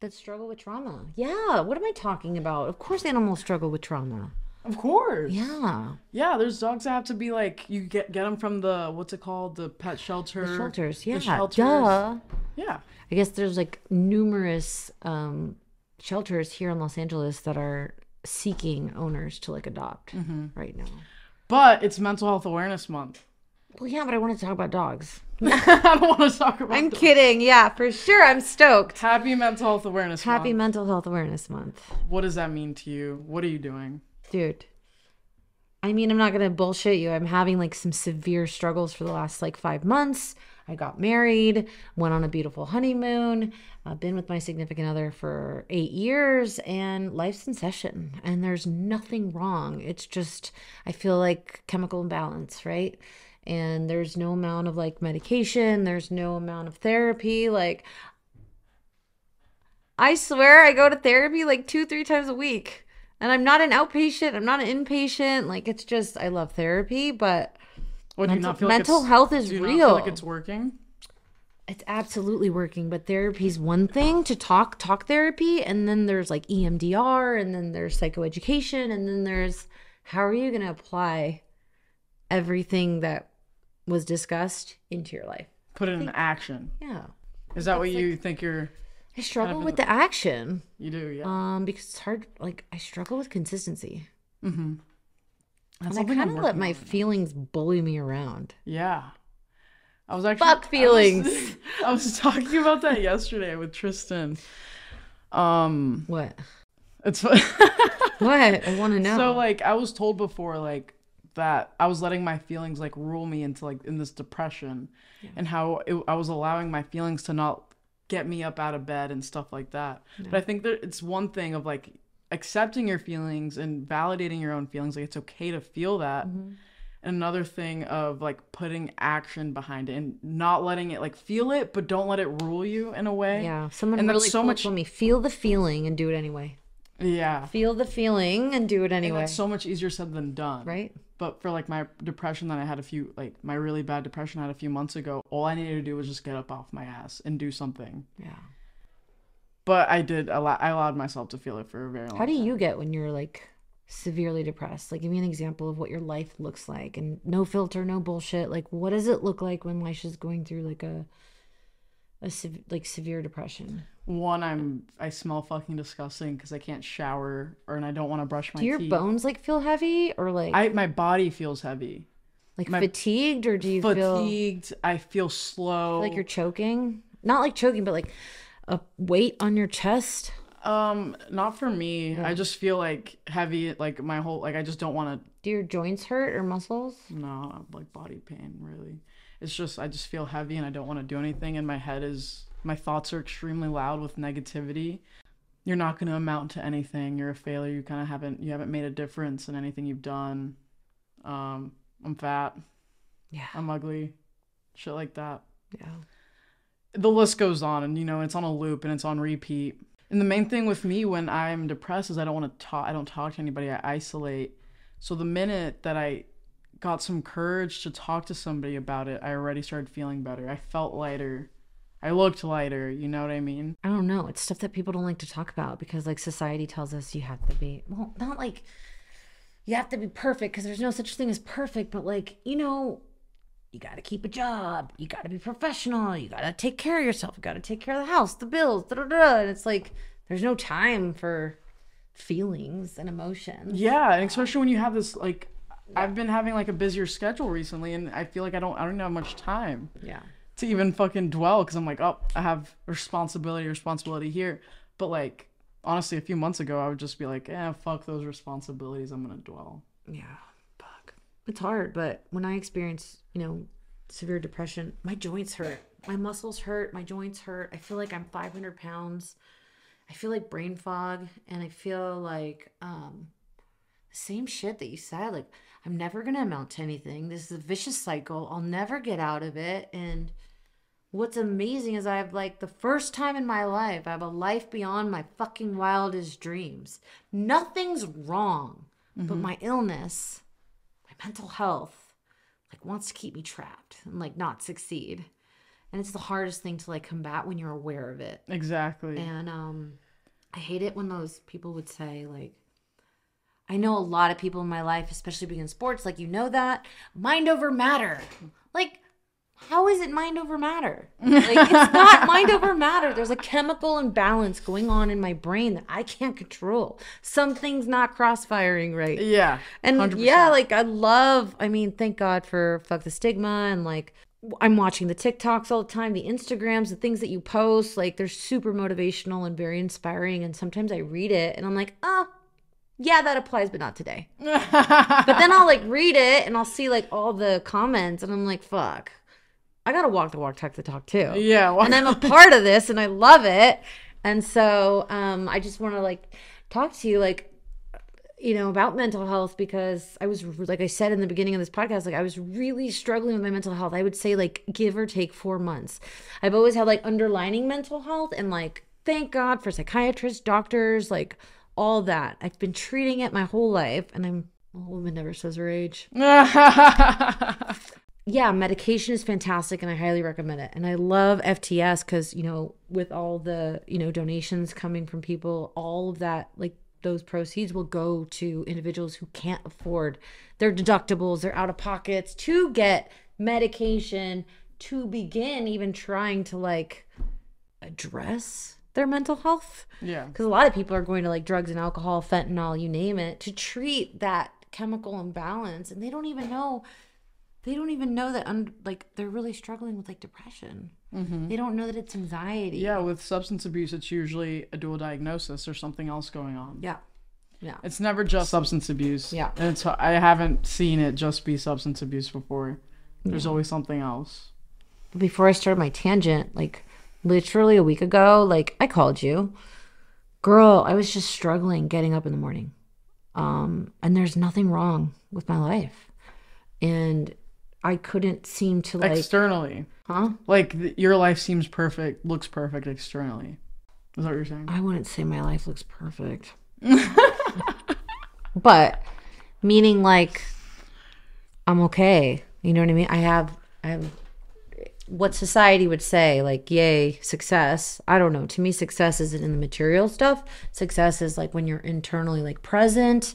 that struggle with trauma. Yeah, what am I talking about? Of course, animals struggle with trauma. Of course. Yeah, Yeah, there's dogs that have to be like you get get them from the what's it called the pet shelter. the shelters. the Yeah, shelters. duh. Yeah. I guess there's like numerous um, shelters here in Los Angeles that are seeking owners to like adopt right now. But it's Mental Health Awareness Month. Well, yeah, but I want to talk about dogs. I don't want to talk about. I'm dogs. kidding. Yeah, for sure. I'm stoked. Happy Mental Health Awareness Happy Month. Mental Health Awareness Month. What does that mean to you? What are you doing? Dude. I mean, I'm not going to bullshit you. I'm having like some severe struggles for the last like five months. I got married, went on a beautiful honeymoon, I've been with my significant other for eight years, and life's in session. And there's nothing wrong. It's just, I feel like chemical imbalance, right? And there's no amount of like medication, there's no amount of therapy. Like, I swear I go to therapy like two, three times a week. And I'm not an outpatient, I'm not an inpatient. Like it's just I love therapy, but you Mental- not feel mental like health is do you not real. like it's working? it's absolutely working. But therapy's one thing to talk talk therapy, and then there's like EMDR, and then there's psychoeducation, and then there's how are you gonna apply everything that was discussed into your life? Put it in action. Yeah. Is that what you think you're? I struggle with the action. You do, yeah. Um, because it's hard like I struggle with consistency. That's And I kind of let my feelings bully me around. Yeah. I was actually Fuck feelings. I was, I was talking about that yesterday with Tristan. Um, What? it's What? I want to know. so like I was told before like that I was letting my feelings like rule me into like in this depression, and how it, I was allowing my feelings to not get me up out of bed and stuff like that. But I think that it's one thing of like accepting your feelings and validating your own feelings. Like it's okay to feel that. Mm-hmm. And another thing of like putting action behind it and not letting it like feel it, but don't let it rule you in a way. yeah, someone and that's really so so much- told me feel the feeling and do it anyway. Yeah. Feel the feeling and do it And anyway. that's so much easier said than done. right? But for like my depression that I had a few like my really bad depression I had a few months ago, all I needed to do was just get up off my ass and do something. Yeah. But I did allow I allowed myself to feel it for a very long How do time. you get when you're like severely depressed? Like, give me an example of what your life looks like, and no filter, no bullshit. Like, what does it look like when Lisha's going through like a a sev- like severe depression? One, I'm I smell fucking disgusting because I can't shower or and I don't want to brush my Do your teeth. bones like feel heavy or like I my body feels heavy, like my- fatigued, or do you feel fatigued. I feel slow. like you're choking? Not like choking, but like a weight on your chest. um not for me. I just feel like heavy. Like my whole like I just don't want to Do your joints hurt or muscles? No, like body pain, really. It's just I just feel heavy and I don't want to do anything and my head is my thoughts are extremely loud with negativity. You're not going to amount to anything. You're a failure. You kind of haven't you haven't made a difference in anything you've done. Um I'm fat. Yeah. I'm ugly. Shit like that. Yeah. The list goes on and you know, it's on a loop and it's on repeat. And the main thing with me when I'm depressed is I don't want to talk I don't talk to anybody. I isolate. So the minute that I got some courage to talk to somebody about it, I already started feeling better. I felt lighter. I looked lighter, you know what I mean? I don't know. It's stuff that people don't like to talk about because like society tells us you have to be well, not like you have to be perfect because there's no such thing as perfect, but like, you know, you got to keep a job. You got to be professional. You got to take care of yourself. You got to take care of the house, the bills, da da da. And it's like there's no time for feelings and emotions. Yeah, and especially when you have this like I've been having like a busier schedule recently and I feel like I don't I don't have much time. Yeah. to even fucking dwell because I'm like, oh, I have responsibility, responsibility here. But like, honestly, a few months ago, I would just be like, eh, fuck those responsibilities. I'm gonna dwell. Yeah. Fuck. It's hard, but when I experience, you know, severe depression, my joints hurt. My muscles hurt. My joints hurt. I feel like I'm 500 pounds. I feel like brain fog, and I feel like um, the same shit that you said. Like I'm never gonna amount to anything. This is a vicious cycle. I'll never get out of it. And what's amazing is I have like the first time in my life I have a life beyond my fucking wildest dreams. Nothing's wrong, but my illness, my mental health, like wants to keep me trapped and like not succeed. and it's the hardest thing to like combat when you're aware of it. Exactly. And um I hate it when those people would say like I know a lot of people in my life, especially being in sports, like you know that mind over matter. Like how is it mind over matter? Like it's not mind over matter. There's a chemical imbalance going on in my brain that I can't control. Something's not crossfiring right. yeah. And 100%. yeah, like I love, I mean, thank God for fuck the stigma and like I'm watching the TikToks all the time, the Instagrams, the things that you post, like they're super motivational and very inspiring. And sometimes I read it and I'm like, oh, yeah, that applies, but not today. But then I'll like read it and I'll see like all the comments and I'm like, fuck, I gotta walk the walk, talk the talk too yeah. Well, and I'm a part of this and I love it. And so um, I just want to like talk to you like you know about mental health because I was like I said in the beginning of this podcast like I was really struggling with my mental health. I would say like give or take 4 months. I've always had like underlining mental health and like thank God for psychiatrists, doctors, like all that. I've been treating it my whole life and I'm a woman never says her age yeah, medication is fantastic and I highly recommend it. And I love FTS because, you know, with all the, you know, donations coming from people, all of that, like those proceeds will go to individuals who can't afford their deductibles, their out of pockets to get medication to begin even trying to like address their mental health yeah. because a lot of people are going to like drugs and alcohol, fentanyl, you name it, to treat that chemical imbalance, and they don't even know. They don't even know that, un- like, they're really struggling with like depression. Mm-hmm. They don't know that it's anxiety. Yeah. With substance abuse, it's usually a dual diagnosis or something else going on. yeah, yeah. It's never just substance abuse. Yeah. And it's I haven't seen it just be substance abuse before. There's always something else. Before I started my tangent, like literally a week ago, like I called you, girl. I was just struggling getting up in the morning, um, and there's nothing wrong with my life, and I couldn't seem to like, Externally. huh? Like th- your life seems perfect, looks perfect externally. Is that what you're saying? I wouldn't say my life looks perfect. but meaning like I'm okay. You know what I mean? I have I have what society would say like yay success. I don't know. To me success isn't in the material stuff. Success is like when you're internally like present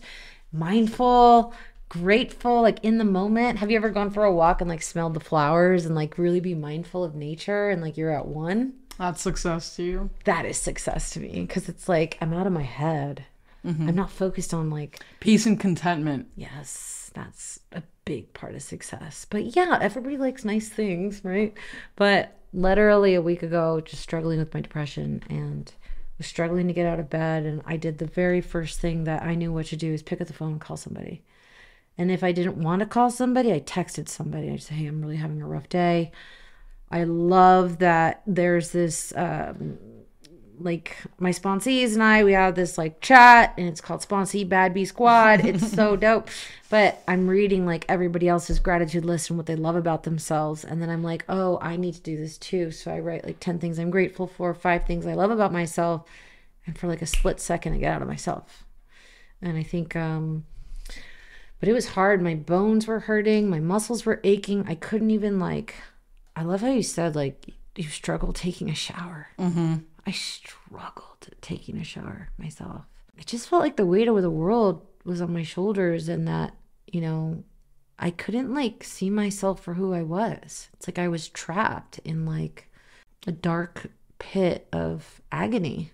mindful grateful like in the moment. Have you ever gone for a walk and like smelled the flowers and like really be mindful of nature and like you're at one? That's success to you. that is success to me because it's like I'm out of my head. Mm-hmm. I'm not focused on like, Peace and contentment. yes, that's a big part of success. But yeah, everybody likes nice things, right? But literally a week ago, just struggling with my depression and was struggling to get out of bed. And I did the very first thing that I knew what to do is pick up the phone and call somebody. And if I didn't want to call somebody, I texted somebody. I said, hey, I'm really having a rough day. I love that there's this um, like my sponsees and I we have this like chat and it's called Sponsee Bad Bee Squad. It's so dope. But I'm reading like everybody else's gratitude list and what they love about themselves and then I'm like, "Oh, I need to do this too." So I write like 10 things I'm grateful for, 5 things I love about myself, and for like a split second I get out of myself. And I think um but it was hard. My bones were hurting, my muscles were aching. I couldn't even like I love how you said like you struggle taking a shower. Mm-hmm. I struggled taking a shower myself. It just felt like the weight of the world was on my shoulders and that, you know, I couldn't like see myself for who I was. It's like I was trapped in like a dark pit of agony.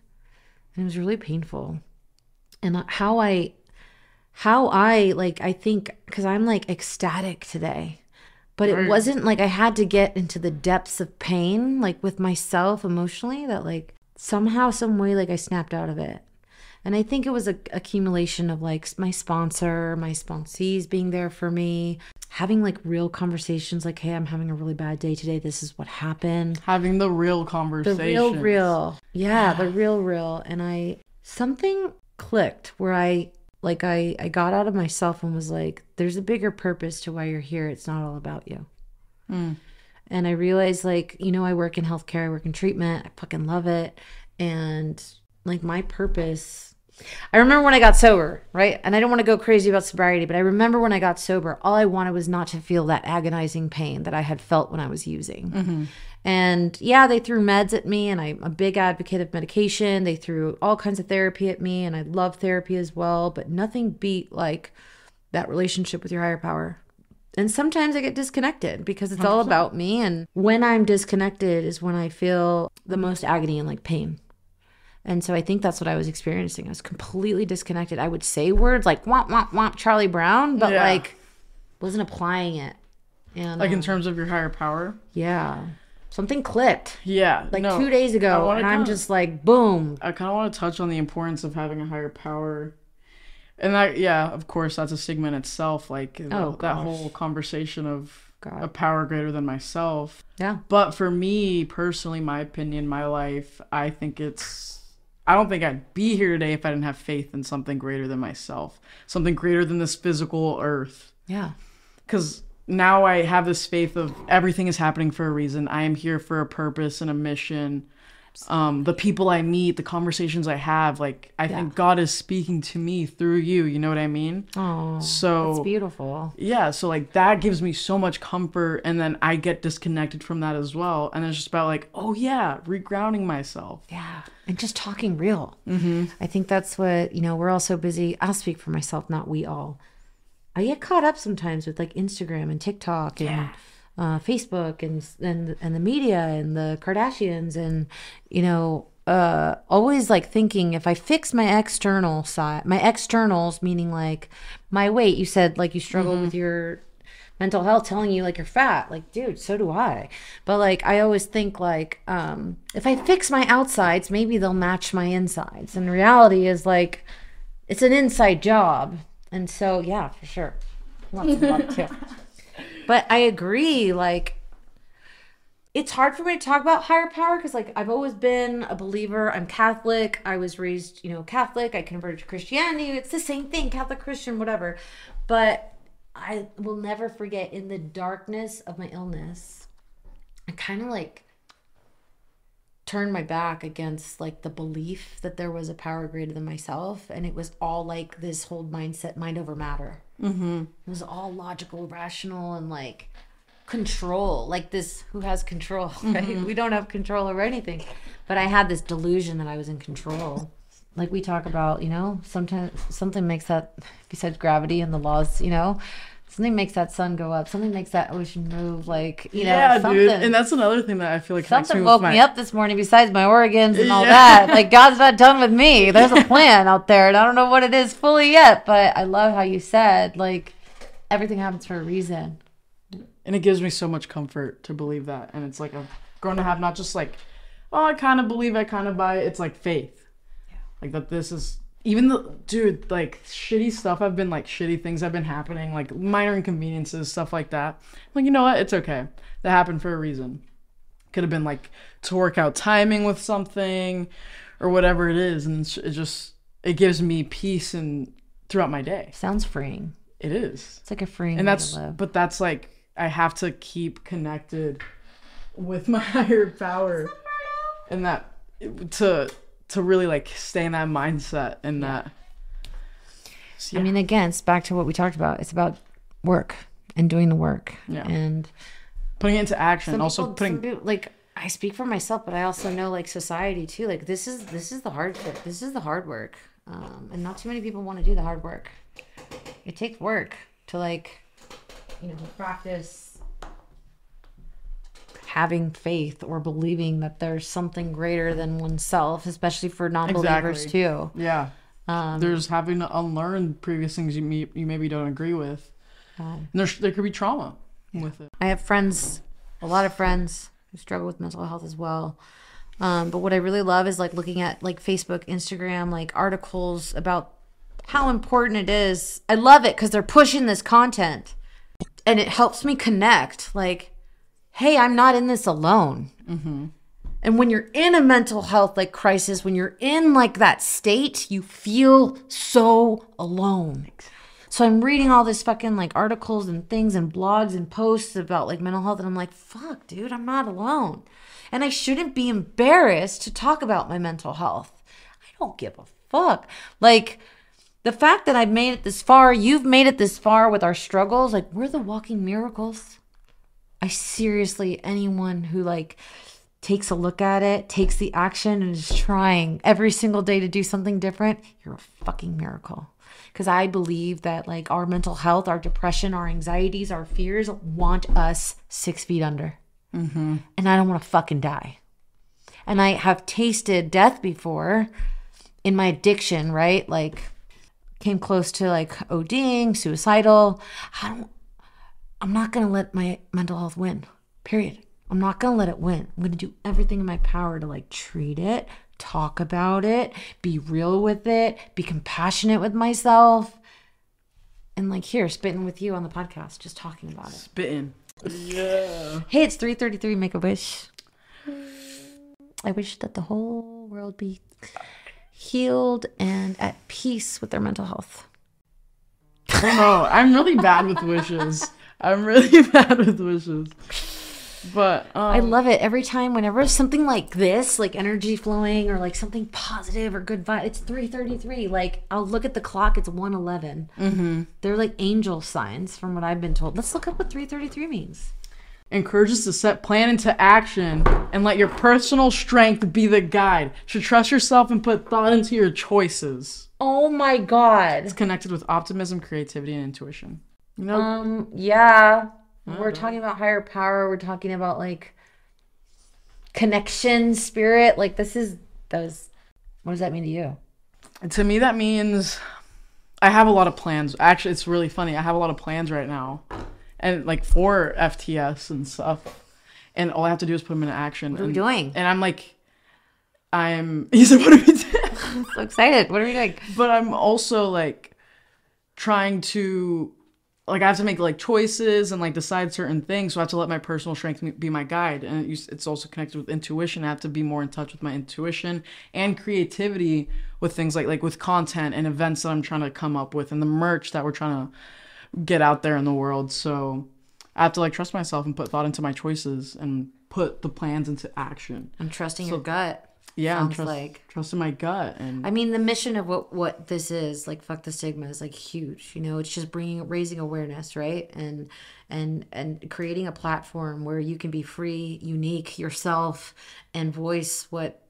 And it was really painful. And uh, how I how I like I think cuz I'm like ecstatic today. But it wasn't like I had to get into the depths of pain like with myself emotionally that like somehow some way like I snapped out of it. And I think it was a accumulation of like my sponsor, my sponsees being there for me, having like real conversations like, hey, I'm having a really bad day today. This is what happened. Having the real conversation. The real, real. Yeah, the real, real. And I, something clicked where I, like, I, I got out of myself and was like, there's a bigger purpose to why you're here. It's not all about you. Mm. And I realized, like, you know, I work in healthcare, I work in treatment, I fucking love it. And like, my purpose I remember when I got sober, right? And I don't want to go crazy about sobriety, but I remember when I got sober, all I wanted was not to feel that agonizing pain that I had felt when I was using. Mm-hmm. And yeah, they threw meds at me, and I'm a big advocate of medication. They threw all kinds of therapy at me, and I love therapy as well, but nothing beat like that relationship with your higher power. And sometimes I get disconnected because it's all about me. And when I'm disconnected is when I feel the most agony and like pain. And so I think that's what I was experiencing. I was completely disconnected. I would say words like womp womp womp Charlie Brown, but Yeah. like wasn't applying it. And Like in um, terms of your higher power. yeah, something clicked Yeah. like no, two days ago, and I'm just like boom. I kind of want to touch on the importance of having a higher power. And that, yeah, of course, that's a stigma in itself. Like Oh, that gosh. whole conversation of God. a power greater than myself. Yeah, But for me personally, my opinion, my life, I think it's. I don't think I'd be here today if I didn't have faith in something greater than myself, something greater than this physical earth. yeah, Because now I have this faith of everything is happening for a reason. I am here for a purpose and a mission. Um, the people I meet, the conversations I have, like I think God is speaking to me through you. You know what I mean? oh, So it's beautiful. yeah, so like that gives me so much comfort, and then I get disconnected from that as well. And it's just about like, oh yeah, regrounding myself. Yeah, and just talking real. Mm-hmm. I think that's what you know. We're all so busy. I'll speak for myself, not we all. I get caught up sometimes with like Instagram and TikTok and uh, Facebook and and and the media and the Kardashians and you know uh always like thinking if I fix my external side, my externals meaning like my weight. You said like you struggle with your mental health telling you like you're fat like dude so do i. But like i always think like um if i fix my outsides maybe they'll match my insides. And reality is like it's an inside job. And so yeah for sure. Lots of love too but i agree like it's hard for me to talk about higher power because like i've always been a believer. I'm catholic. I was raised you know catholic. I converted to christianity. It's the same thing catholic christian whatever. But i will never forget in the darkness of my illness i kind of like turned my back against like the belief that there was a power greater than myself and it was all like this whole mindset mind over matter mm-hmm. it was all logical rational and like control. Like this who has control right? We don't have control over anything. But i had this delusion that i was in control. Like we talk about you know sometimes something makes that besides gravity and the laws you know something makes that sun go up something makes that ocean move like you know yeah, something dude. And that's another thing that I feel like Something me woke my- me up this morning besides my organs and all Yeah. that. Like God's not done with me. There's a plan out there, and I don't know what it is fully yet. But I love how you said like everything happens for a reason. and it gives me so much comfort to believe that and it's like I've grown to have not just like oh i kind of believe i kind of buy it it's like faith like that this is even the dude like shitty stuff. I've been like shitty things have been happening like minor inconveniences stuff like that. I'm like you know what? It's okay. That happened for a reason. Could have been like to work out timing with something or whatever it is and it just it gives me peace and throughout my day. Sounds freeing. it is. It's like a freeing and way that's to live. but that's like i have to keep connected with my higher power. And that to to really like stay in that mindset and that I mean, again, it's back to what we talked about. It's about work and doing the work. Yeah. And putting it into action also putting people, like I speak for myself, but I also know like society too. Like this is this is the hard. This is the hard work, um, and not too many people want to do the hard work. It takes work to like, you know, practice having faith or believing that there's something greater than oneself, especially for non-believers Exactly. too. yeah Um, there's having to unlearn previous things you may, you maybe don't agree with and there's there could be trauma with it I have friends, a lot of friends who struggle with mental health as well. Um, but what I really love is like looking at like Facebook, Instagram, like articles about how important it is. I love it because they're pushing this content and it helps me connect. Like, hey, I'm not in this alone. Mm-hmm. And when you're in a mental health like crisis, when you're in like that state, you feel so alone. So I'm reading all this fucking like articles and things and blogs and posts about like mental health and I'm like, fuck, dude, I'm not alone. And I shouldn't be embarrassed to talk about my mental health. I don't give a fuck? Like the fact that I've made it this far, you've made it this far with our struggles, like we're the walking miracles. I seriously, anyone who like takes a look at it, takes the action, and is trying every single day to do something different, you're a fucking miracle. Because I believe that like our mental health, our depression, our anxieties, our fears want us six feet under. Mm-hmm. And I don't want to fucking die. And I have tasted death before in my addiction, right? Like came close to like ODing, suicidal. I don't I'm not going to let my mental health win. Period. I'm not going to let it win. I'm going to do everything in my power to like treat it, talk about it, be real with it, be compassionate with myself. And like here, spitting with you on the podcast, just talking about it. Spitting. Yeah. Hey, it's 333 Make a Wish. I wish that the whole world be healed and at peace with their mental health. I don't know. I'm really bad with wishes. I'm really bad with wishes. But um, I love it every time whenever something like this, like energy flowing or like something positive or good vibe, it's 333. Like I'll look at the clock, it's 111. Mm-hmm. They're like angel signs from what I've been told. Let's look up what 333 means. encourages to set plan into action and let your personal strength be the guide. Should trust yourself and put thought into your choices. Oh my god. It's connected with optimism, creativity, and intuition. You know, Um, yeah. We're talking about higher power. We're talking about like connection, spirit. Like this is those. What does that mean to you? To me, that means I have a lot of plans. Actually, it's really funny. I have a lot of plans right now, and like for FTS and stuff. And all I have to do is put them into action. What are we and, doing? And I'm like, I'm. He said, "What are we doing?" I'm so excited. What are we doing? but I'm also like trying to like I have to make like choices and like decide certain things. So I have to let my personal strength be my guide, and it's also connected with intuition. I have to be more in touch with my intuition and creativity with things like like with content and events that I'm trying to come up with and the merch that we're trying to get out there in the world. So I have to like trust myself and put thought into my choices and put the plans into action. I'm trusting your gut. Yeah, I'm Sounds trust, like. trusting my gut and I mean, the mission of what what this is, like fuck the stigma, is like huge. You know, it's just bringing raising awareness, right? And and and creating a platform where you can be free, unique yourself, and voice what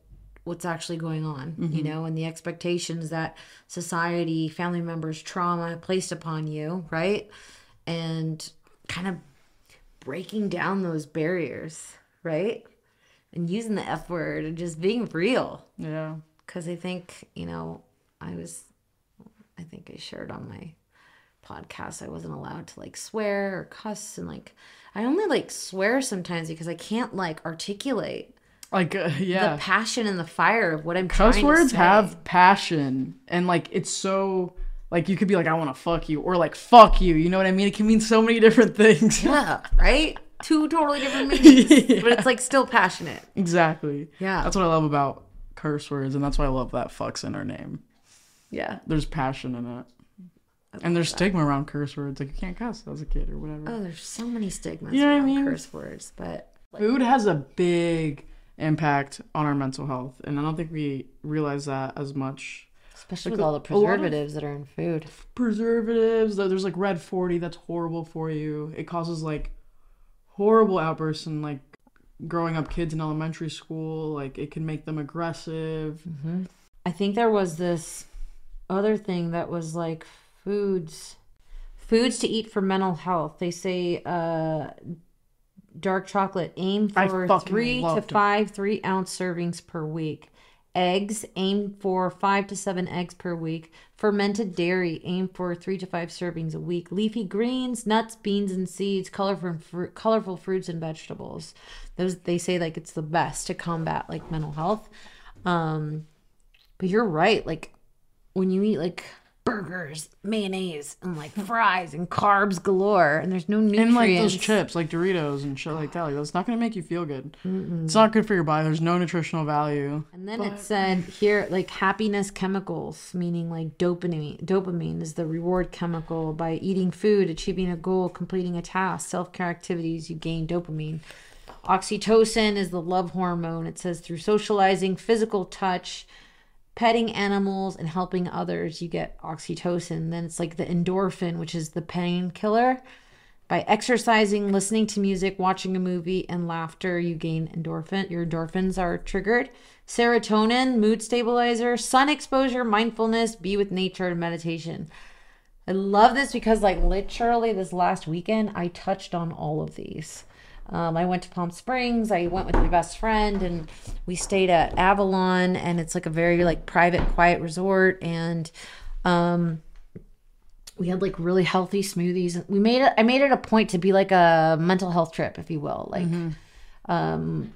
what's actually going on. You mm-hmm. know, and the expectations that society, family members, trauma placed upon you, right? And kind of breaking down those barriers, right? And using the F word and just being real yeah. because I think you know I was, I think I shared on my podcast I wasn't allowed to like swear or cuss and like I only like swear sometimes because I can't like articulate Like uh, yeah. the passion and the fire of what I'm cuss trying words to say. Cuss words have passion and like it's so like you could be like i want to fuck you or like fuck you you know what i mean it can mean so many different things yeah right two totally different meanings but it's like still passionate. Exactly. Yeah. That's what i love about curse words and that's why i love that fucks in her name. Yeah. There's passion in it. And there's stigma around curse words. Like you can't cuss as a kid or whatever. Oh there's so many stigmas You know what I around mean? curse words but food has a big impact on our mental health and i don't think we realize that as much. especially Like with all the a lot of- preservatives that are in food. preservatives. there- There's like red 40 that's horrible for you. It causes like horrible outbursts in like growing up kids in elementary school. Like it can make them aggressive. I think there was this other thing that was like foods foods to eat for mental health. They say uh dark chocolate aim for three to five three ounce servings per week. Eggs aim for five to seven eggs per week. Fermented dairy aim for three to five servings a week. Leafy greens, nuts, beans, and seeds, colorful fruit, colorful fruits and vegetables. Those they say like it's the best to combat like mental health. Um, but you're right. Like when you eat like burgers, mayonnaise, and like fries and carbs galore, and there's no nutrients. And like those chips, like Doritos and shit like that. Like that's not gonna make you feel good. It's not good for your body. There's no nutritional value. And then it said here, like happiness chemicals, meaning like dopamine. Dopamine is the reward chemical. By eating food, achieving a goal, completing a task, self care activities, you gain dopamine. Oxytocin is the love hormone. It says through socializing, physical touch, petting animals and helping others, you get oxytocin. Then it's like the endorphin, which is the painkiller. By exercising, listening to music, watching a movie, and laughter, you gain endorphin. Your endorphins are triggered. Serotonin, mood stabilizer, sun exposure, mindfulness, be with nature, and meditation. I love this because, like, literally this last weekend, I touched on all of these. Um, I went to Palm Springs. I went with my best friend, and we stayed at Avalon, and it's like a very like private, quiet resort. And um, we had like really healthy smoothies. We made it. I made it a point to be like a mental health trip, if you will. Like, um,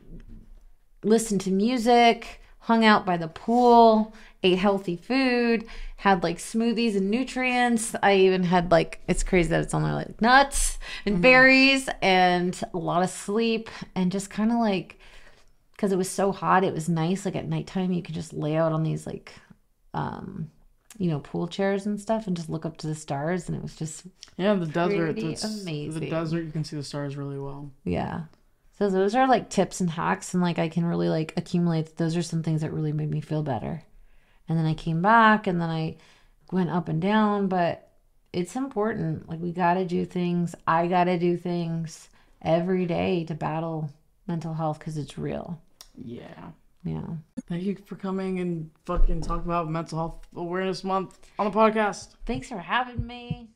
listen to music, hung out by the pool, ate healthy food, had like smoothies and nutrients. I even had like it's crazy that it's only like nuts and berries and a lot of sleep and just kind of like because it was so hot, it was nice. Like at nighttime, you could just lay out on these like um you know pool chairs and stuff and just look up to the stars and it was just Yeah, the desert. It's, The desert, you can see the stars really well. yeah so those are like tips and hacks and like i can really like accumulate those are some things that really made me feel better. And then i came back and then i went up and down but it's important. Like we got to do things. I got to do things every day to battle mental health because it's real. Yeah. yeah. Thank you for coming and fucking talking about mental health awareness month on the podcast. thanks for having me